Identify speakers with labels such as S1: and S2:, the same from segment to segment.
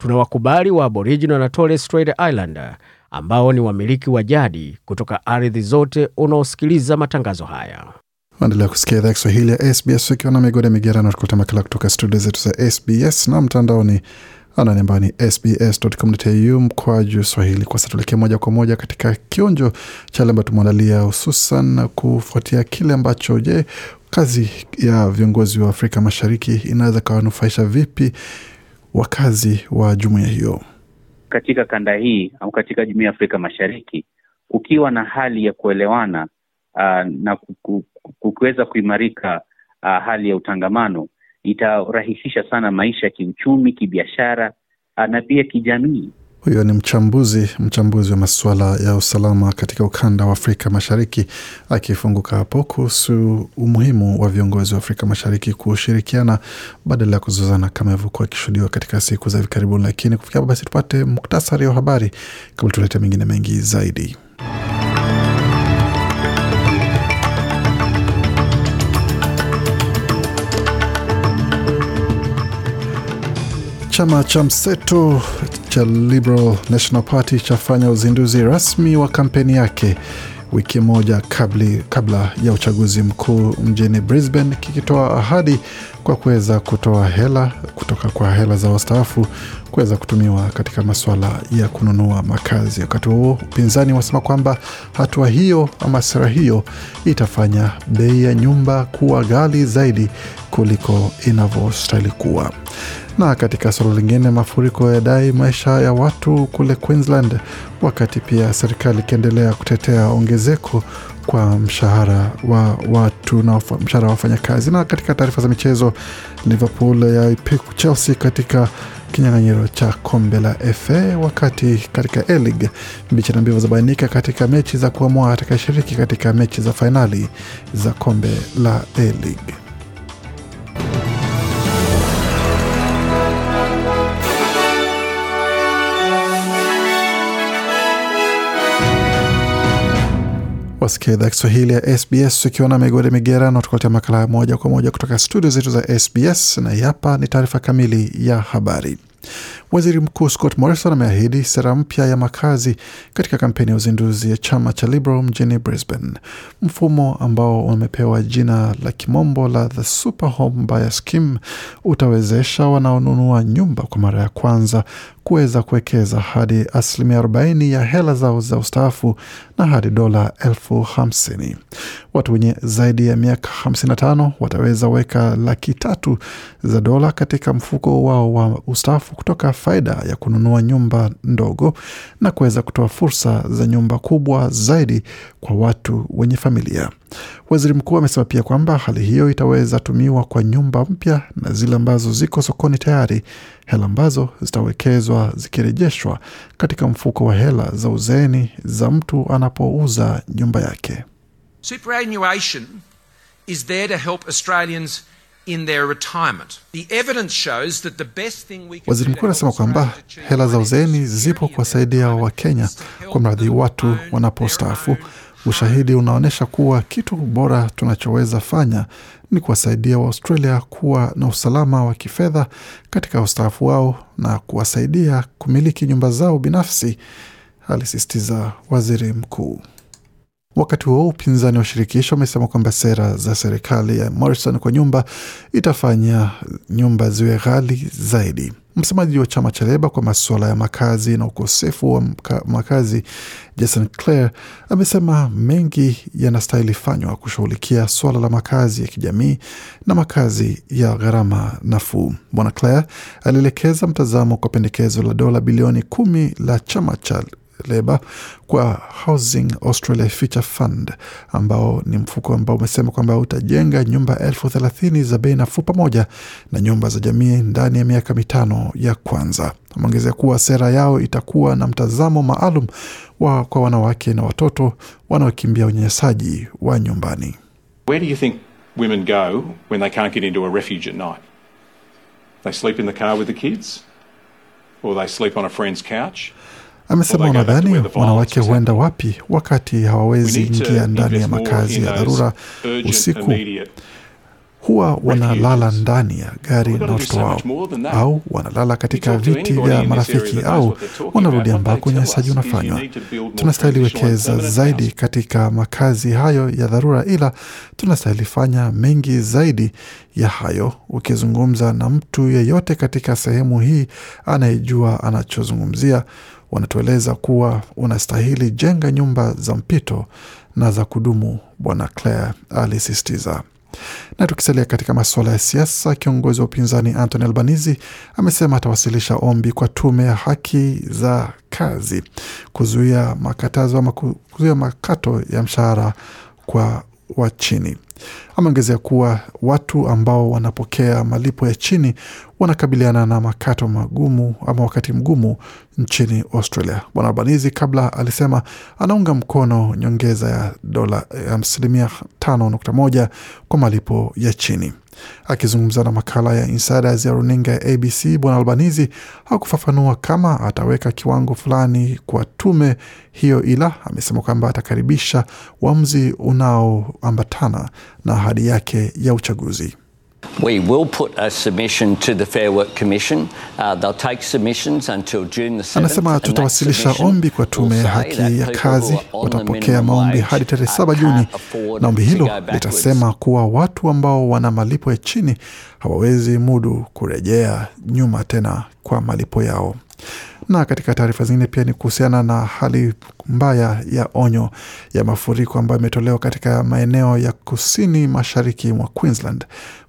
S1: tuna wakubali wa Aboriginal na Torres Strait Islander ambao ni wamiliki wa jadi kutoka ardhi zote unaosikiliza matangazo haya.
S2: Endelea kusikia idhaa Kiswahili ya SBS ukiwa na migode migerano, tukuleta makala kutoka studio zetu za SBS na mtandaoni anani ambayo ni sbs.com.au mkwaju swahili. Kwa sasa tuelekee moja kwa moja katika kionjo cha yale ambayo tumeandalia, hususan kufuatia kile ambacho, je, kazi ya viongozi wa Afrika Mashariki inaweza kawanufaisha vipi wakazi wa jumuiya hiyo
S3: katika kanda hii au katika jumuiya ya Afrika Mashariki, kukiwa na hali ya kuelewana uh, na kukiweza kuimarika uh, hali ya utangamano, itarahisisha sana maisha ya kiuchumi, kibiashara uh, na pia kijamii.
S2: Huyo ni mchambuzi mchambuzi wa masuala ya usalama katika ukanda wa Afrika Mashariki akifunguka hapo kuhusu umuhimu wa viongozi wa Afrika Mashariki kushirikiana badala ya kuzozana kama ilivyokuwa ikishuhudiwa katika siku za hivi karibuni. Lakini kufikia basi, tupate muktasari wa habari kabla tulete mengine mengi zaidi. Chama cha mseto cha Liberal National Party chafanya uzinduzi rasmi wa kampeni yake wiki moja kabla, kabla ya uchaguzi mkuu mjini Brisbane, kikitoa ahadi kwa kuweza kutoa hela kutoka kwa hela za wastaafu kuweza kutumiwa katika masuala ya kununua makazi. Wakati huo upinzani wasema kwamba hatua hiyo ama sera hiyo itafanya bei ya nyumba kuwa ghali zaidi kuliko inavyostahili kuwa. Na katika suala lingine, mafuriko yadai maisha ya watu kule Queensland, wakati pia serikali ikiendelea kutetea ongezeko kwa mshahara wa watu na mshahara wa wafanyakazi. Na katika taarifa za michezo, Liverpool yaipiku Chelsea katika kinyang'anyiro cha kombe la FA, wakati katika A-League mbichi na mbivu zabainika katika mechi za kuamua atakayeshiriki katika mechi za fainali za kombe la A-League. Wasikia idhaa Kiswahili ya SBS ukiwa na migode migerano, tukuletea makala moja kwa moja kutoka studio zetu za SBS na hii hapa ni taarifa kamili ya habari. Waziri Mkuu Scott Morrison ameahidi sera mpya ya makazi katika kampeni ya uzinduzi ya chama cha Liberal mjini Brisbane. Mfumo ambao umepewa jina la kimombo la The Super Home Buyer Scheme utawezesha wanaonunua nyumba kwa mara ya kwanza kuweza kuwekeza hadi asilimia 40 ya hela zao za ustaafu na hadi dola elfu hamsini. Watu wenye zaidi ya miaka 55 wataweza weka laki tatu za dola katika mfuko wao wa ustaafu kutoka faida ya kununua nyumba ndogo na kuweza kutoa fursa za nyumba kubwa zaidi kwa watu wenye familia. Waziri mkuu amesema pia kwamba hali hiyo itaweza tumiwa kwa nyumba mpya na zile ambazo ziko sokoni tayari, hela ambazo zitawekezwa zikirejeshwa katika mfuko wa hela za uzeeni za mtu anapouza nyumba yake.
S4: Superannuation is there to help Australians in their retirement. The evidence shows that the best thing we can
S2: Waziri mkuu anasema kwamba hela za uzeeni zipo kuwasaidia Wakenya kwa mradhi watu wanapostaafu. Ushahidi unaonyesha kuwa kitu bora tunachoweza fanya ni kuwasaidia Waaustralia kuwa na usalama wa kifedha katika ustaafu wao na kuwasaidia kumiliki nyumba zao binafsi, alisisitiza waziri mkuu. Wakati huo upinzani wa shirikisho umesema kwamba sera za serikali ya Morrison kwa nyumba itafanya nyumba ziwe ghali zaidi. Msemaji wa chama cha Leba kwa masuala ya makazi na ukosefu wa makazi Jason Clare amesema mengi yanastahili fanywa kushughulikia suala la makazi ya kijamii na makazi ya gharama nafuu. Bwana Clare alielekeza mtazamo kwa pendekezo la dola bilioni kumi la chama cha Leba kwa Housing Australia Future Fund ambao ni mfuko ambao umesema kwamba utajenga nyumba elfu thelathini za bei nafuu pamoja na nyumba za jamii ndani ya miaka mitano ya kwanza. Ameongezea kuwa sera yao itakuwa na mtazamo maalum wa kwa wanawake na watoto wanaokimbia unyanyasaji wa nyumbani.
S5: Where do you think women go when they can't get into a refuge at night? They sleep in the car with the kids? Or they sleep on a friend's couch?
S2: Amesema wanadhani wanawake huenda wapi wakati hawawezi ingia ndani ya makazi ya dharura usiku. huwa wanalala ndani ya gari na watoto wao au wanalala katika viti vya marafiki au wanarudi ambako unyanyasaji unafanywa. Tunastahili wekeza zaidi katika makazi hayo ya dharura, ila tunastahili fanya mengi zaidi ya hayo. Ukizungumza na mtu yeyote katika sehemu hii anayejua anachozungumzia, wanatueleza kuwa unastahili jenga nyumba za mpito na za kudumu, Bwana Clare alisisitiza. Na tukisalia katika masuala ya siasa, kiongozi wa upinzani Anthony Albanese amesema atawasilisha ombi kwa tume ya haki za kazi kuzuia makatazo ama kuzuia makato ya mshahara kwa wa chini. Ameongezea kuwa watu ambao wanapokea malipo ya chini wanakabiliana na makato magumu ama wakati mgumu nchini Australia. Bwana Albanizi kabla alisema anaunga mkono nyongeza ya dola ya asilimia tano nukta moja kwa malipo ya chini. Akizungumza na makala ya Insiders ya runinga ya ABC, Bwana Albanizi hakufafanua kama ataweka kiwango fulani kwa tume hiyo, ila amesema kwamba atakaribisha uamuzi unaoambatana na ahadi yake ya uchaguzi.
S6: We will put a submission to the Fair Work Commission. Uh, they'll take submissions until June the 7th.
S2: Anasema tutawasilisha ombi kwa tume ya haki ya kazi, watapokea maombi hadi tarehe
S6: uh,
S2: saba Juni, na ombi hilo litasema kuwa watu ambao wana malipo ya chini hawawezi mudu kurejea nyuma tena kwa malipo yao. Na katika taarifa zingine pia ni kuhusiana na hali mbaya ya onyo ya mafuriko ambayo imetolewa katika maeneo ya kusini mashariki mwa Queensland,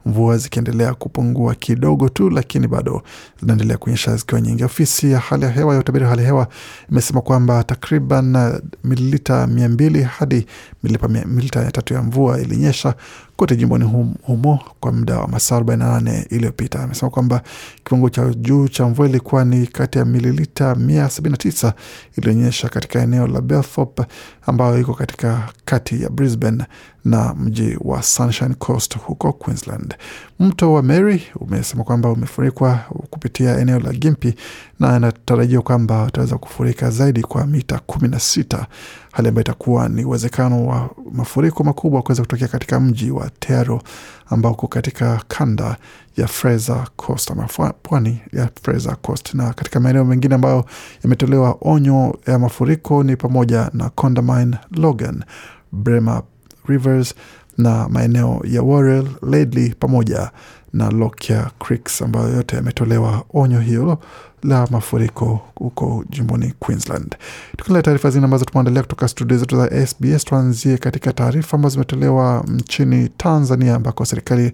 S2: mvua zikiendelea kupungua kidogo tu, lakini bado zinaendelea kuonyesha zikiwa nyingi. Ofisi ya hali ya hewa ya utabiri wa hali ya hewa imesema kwamba takriban uh, mililita mia mbili hadi mililita mia- tatu ya mvua ilinyesha kote jimboni humo kwa muda wa masaa 48 iliyopita. Amesema kwamba kiwango cha juu cha mvua ilikuwa ni kati ya mililita 179 iliyonyesha katika eneo la Belthorp ambayo iko katika kati ya Brisbane na mji wa Sunshine Coast huko Queensland. Mto wa Mary umesema kwamba umefurikwa kupitia eneo la Gympie na inatarajiwa kwamba utaweza kufurika zaidi kwa mita kumi na sita, hali ambayo itakuwa ni uwezekano wa mafuriko makubwa kuweza kutokea katika mji wa Tero ambao uko katika kanda ya Fraser Coast ama pwani ya Fraser Coast, na katika maeneo mengine ambayo yametolewa onyo ya mafuriko ni pamoja na Condamine, Logan, Bremer Rivers na maeneo ya Warrell, Ledley pamoja na Lockyer Creeks ambayo yote yametolewa onyo hilo la mafuriko huko jimboni Queensland. Tukiendelea taarifa zingine ambazo tumeandalia kutoka studio zetu za SBS, tuanzie katika taarifa ambazo zimetolewa nchini Tanzania ambako serikali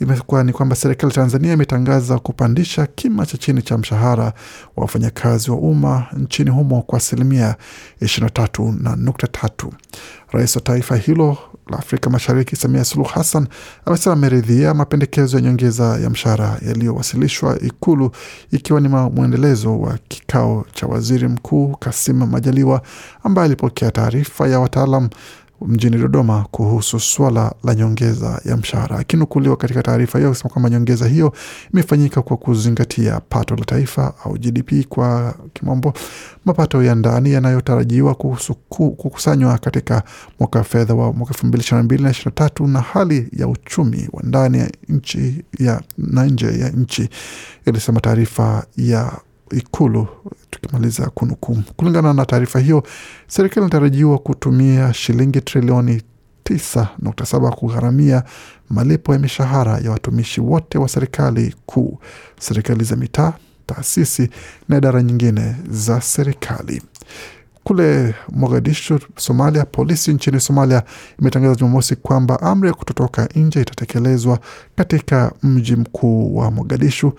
S2: imekuwa ni kwamba serikali ya Tanzania imetangaza kupandisha kima cha chini cha mshahara wa wafanyakazi wa umma nchini humo kwa asilimia 23 na nukta tatu. Rais wa taifa hilo la Afrika Mashariki Samia Suluhu Hassan amesema ameridhia mapendekezo ya nyongeza ya mshahara yaliyowasilishwa Ikulu, ikiwa ni mwendelezo wa kikao cha waziri mkuu Kassim Majaliwa ambaye alipokea taarifa ya wataalam mjini Dodoma kuhusu swala la nyongeza ya mshahara. Akinukuliwa katika taarifa hiyo akisema kwamba nyongeza hiyo imefanyika kwa kuzingatia pato la taifa au GDP kwa kimombo, mapato ya ndani yanayotarajiwa kukusanywa katika mwaka wa fedha wa mwaka elfu mbili ishirini na mbili na ishirini na tatu na hali ya uchumi wa ndani ya nchi ya, na nje ya nchi, ilisema taarifa ya Ikulu tukimaliza kunukuu. Kulingana na taarifa hiyo, serikali inatarajiwa kutumia shilingi trilioni 9.7 kugharamia malipo ya mishahara ya watumishi wote wa serikali kuu, serikali za mitaa, taasisi na idara nyingine za serikali. Kule Mogadishu, Somalia, polisi nchini Somalia imetangaza Jumamosi kwamba amri ya kutotoka nje itatekelezwa katika mji mkuu wa Mogadishu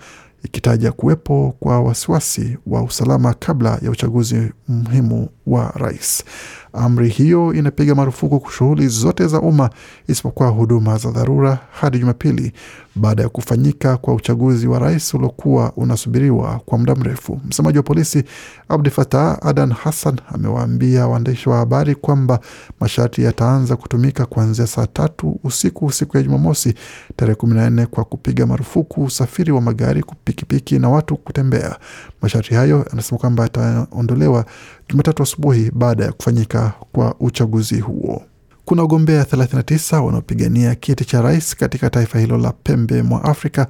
S2: ikitaja kuwepo kwa wasiwasi wa usalama kabla ya uchaguzi muhimu wa rais. Amri hiyo inapiga marufuku shughuli zote za umma isipokuwa huduma za dharura hadi Jumapili baada ya kufanyika kwa uchaguzi wa rais uliokuwa unasubiriwa kwa muda mrefu. Msemaji wa polisi Abdi Fatah Adan Hassan amewaambia waandishi wa habari kwamba masharti yataanza kutumika kuanzia saa tatu usiku siku ya Jumamosi tarehe kumi na nne kwa kupiga marufuku usafiri wa magari, pikipiki na watu kutembea. Masharti hayo anasema kwamba yataondolewa Jumatatu asubuhi baada ya kufanyika kwa uchaguzi huo. Kuna wagombea 39 wanaopigania kiti cha rais katika taifa hilo la pembe mwa Afrika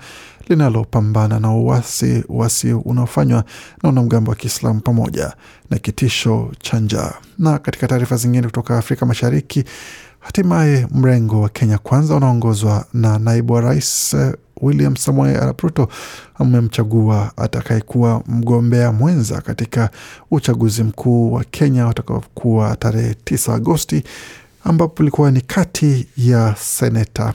S2: linalopambana na uasi uasi unaofanywa na wanamgambo wa Kiislamu pamoja na kitisho cha njaa. Na katika taarifa zingine kutoka Afrika Mashariki, hatimaye mrengo wa Kenya Kwanza unaongozwa na naibu wa rais William Samoei Arap Ruto amemchagua atakayekuwa mgombea mwenza katika uchaguzi mkuu wa Kenya utakaokuwa tarehe 9 Agosti, ambapo ilikuwa ni kati ya seneta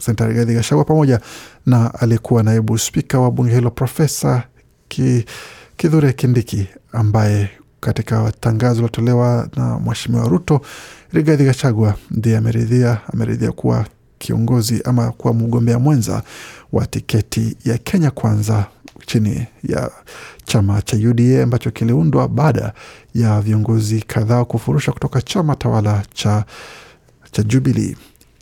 S2: seneta Rigathi Gachagua pamoja na aliyekuwa naibu spika wa bunge hilo Profesa Ki, Kithure Kindiki ambaye katika tangazo lilotolewa na Mheshimiwa Ruto, Rigathi Gachagua ndiye ameridhia ameridhia kuwa kiongozi ama kuwa mgombea mwenza wa tiketi ya Kenya Kwanza chini ya chama cha UDA ambacho kiliundwa baada ya viongozi kadhaa kufurusha kutoka chama tawala cha, cha Jubilee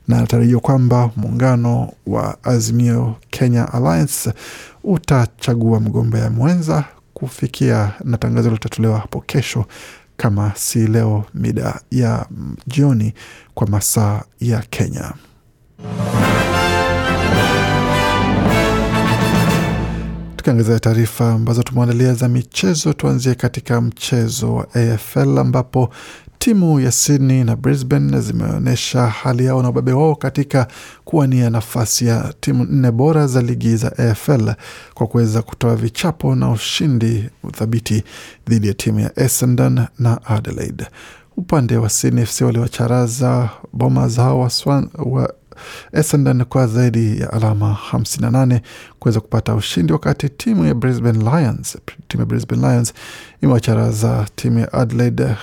S2: na anatarajiwa kwamba muungano wa Azimio Kenya Alliance utachagua mgombea mwenza kufikia na tangazo litatolewa hapo kesho kama si leo mida ya jioni kwa masaa ya Kenya. Tukiangazia taarifa ambazo tumeandalia za michezo, tuanzie katika mchezo wa AFL ambapo timu ya Sydney na Brisbane zimeonyesha hali yao na ubabe wao katika kuwania nafasi ya timu nne bora za ligi za AFL kwa kuweza kutoa vichapo na ushindi uthabiti dhidi ya timu ya Essendon na Adelaide. Upande wa Sydney FC waliwacharaza Bombers hao wa Essendon kwa zaidi ya alama 58 kuweza kupata ushindi, wakati timu ya Brisbane Lions, timu ya Brisbane Lions imewacharaza timu ya Adelaide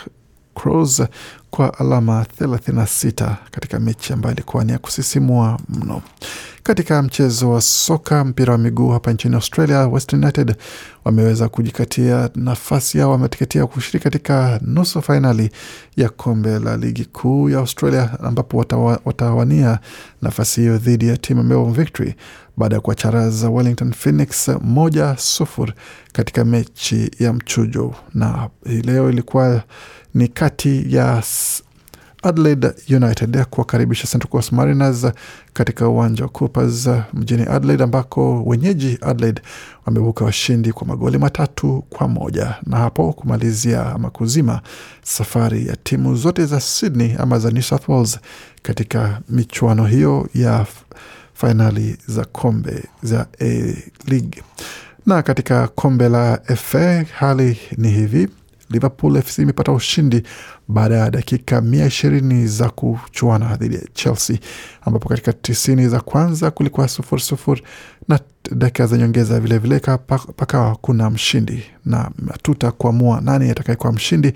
S2: Crows kwa alama 36 katika mechi ambayo ilikuwa ni ya kusisimua mno. Katika mchezo wa soka mpira wa miguu hapa nchini Australia, Western United wameweza kujikatia nafasi yao, wametiketia kushiriki katika nusu fainali ya kombe la ligi kuu ya Australia, ambapo watawa, watawania nafasi hiyo dhidi ya timu Melbourne Victory baada ya kuwacharaza Wellington Phoenix moja sufuri katika mechi ya mchujo, na hii leo ilikuwa ni kati ya Adelaide United kuwakaribisha Central Coast Mariners katika uwanja wa Coopers mjini Adelaide, ambako wenyeji Adelaide wamebuka washindi kwa magoli matatu kwa moja. Na hapo kumalizia ama kuzima safari ya timu zote za Sydney ama za New South Wales katika michuano hiyo ya fainali za kombe za A-League. Na katika kombe la FA hali ni hivi Liverpool FC imepata ushindi baada ya dakika mia ishirini za kuchuana dhidi ya Chelsea, ambapo katika tisini za kwanza kulikuwa sufuri sufuri na dakika za nyongeza vilevile pakawa kuna mshindi na matuta kuamua nani atakayekuwa mshindi.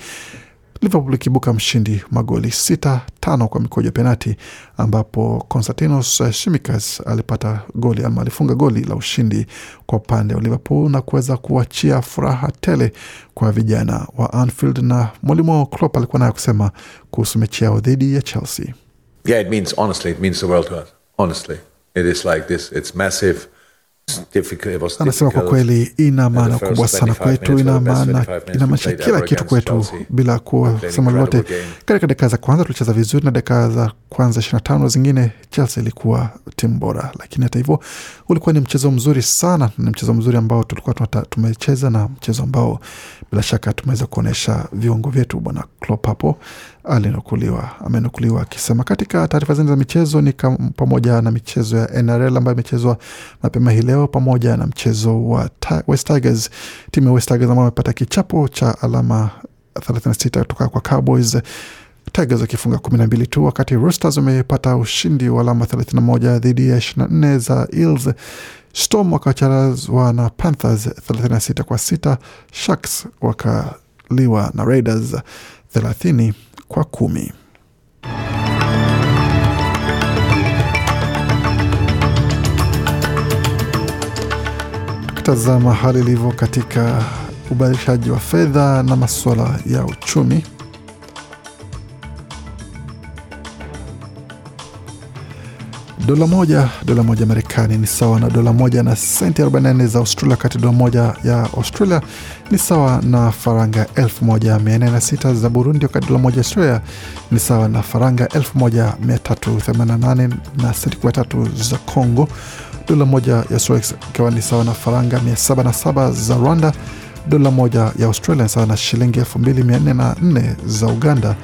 S2: Liverpool ikibuka mshindi magoli sita tano kwa mikojo ya penati, ambapo Konstantinos Shimikas alipata goli ama alifunga goli la ushindi kwa upande wa Liverpool na kuweza kuachia furaha tele kwa vijana wa Anfield, na mwalimu wao Klopp alikuwa nayo kusema kuhusu mechi yao dhidi ya Chelsea.
S7: Yeah, it means honestly, it means the world to us. Honestly, it is like this. It's massive.
S2: Anasema kwa kweli ina maana kubwa sana kwetu, ina maana inamaanisha kila kitu kwetu, bila kusema lolote. Katika dakika za kwanza tulicheza vizuri, na dakika za kwanza ishirini na tano zingine Chelsea ilikuwa timu bora, lakini hata hivyo ulikuwa ni mchezo mzuri sana, ni mchezo mzuri ambao tulikuwa tumecheza na mchezo ambao bila shaka tumeweza kuonyesha viungo vyetu. Bwana Klopp hapo alinukuliwa, amenukuliwa akisema katika taarifa zingine za michezo ni pamoja na michezo ya NRL ambayo imechezwa mapema hii leo pamoja na mchezo wa West Tigers, timu ya West Tigers ambayo amepata kichapo cha alama 36 kutoka kwa Cowboys Tigers wakifunga 12 tu, wakati Roosters wamepata ushindi wa alama 31 dhidi ya 24 za Eels. Storm wakacharazwa na Panthers 36 kwa 6. Sharks wakaliwa na Raiders 30 kwa kumi. Tukitazama hali ilivyo katika ubadilishaji wa fedha na masuala ya uchumi. Dola moja dola moja Marekani ni sawa na dola moja na senti 44 za Australia, wakati dola moja ya Australia ni sawa na faranga 1406 za Burundi, wakati dola moja Australia ni sawa na faranga 1388 na senti 13 za Congo. Dola moja ya Australia ikiwa ni sawa na faranga 707 za Rwanda. Dola moja ya Australia ni sawa na shilingi 2404 za Uganda,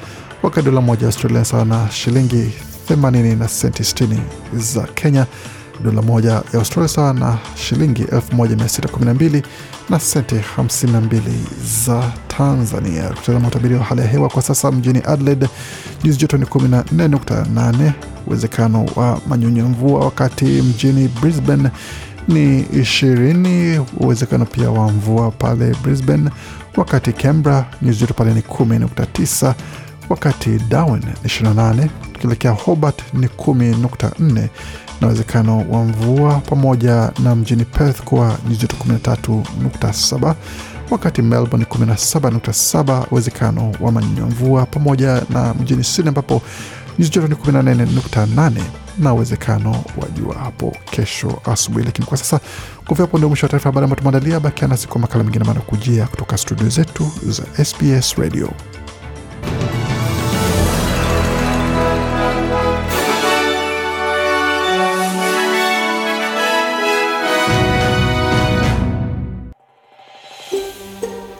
S2: wakati dola moja ya Australia ni sawa na shilingi 80 na senti 60 za Kenya. Dola moja ya Australia sawa na shilingi 1612 na senti 52 za Tanzania. Kutazama utabiri wa hali ya hewa kwa sasa, mjini Adelaide nyuzi joto ni 14.8, uwezekano wa manyunyu mvua, wakati mjini Brisbane ni 20, uwezekano pia wa mvua pale Brisbane, wakati Canberra nyuzi joto pale ni 10.9 wakati Darwin ni 28, tukielekea Hobart ni 10.4 na uwezekano wa mvua, pamoja na mjini Perth kuwa nyuzi joto 13.7, wakati Melbourne 17.7, uwezekano wa manyunyu ya mvua, pamoja na mjini Sydney ambapo nyuzi joto ni 18.8 na uwezekano wa jua hapo kesho asubuhi. Lakini kwa sasa kufika hapo ndio mwisho wa taarifa habari ambayo tumeandalia. Bakia nasi kwa makala mengine ambayo kutoka studio zetu za SBS Radio.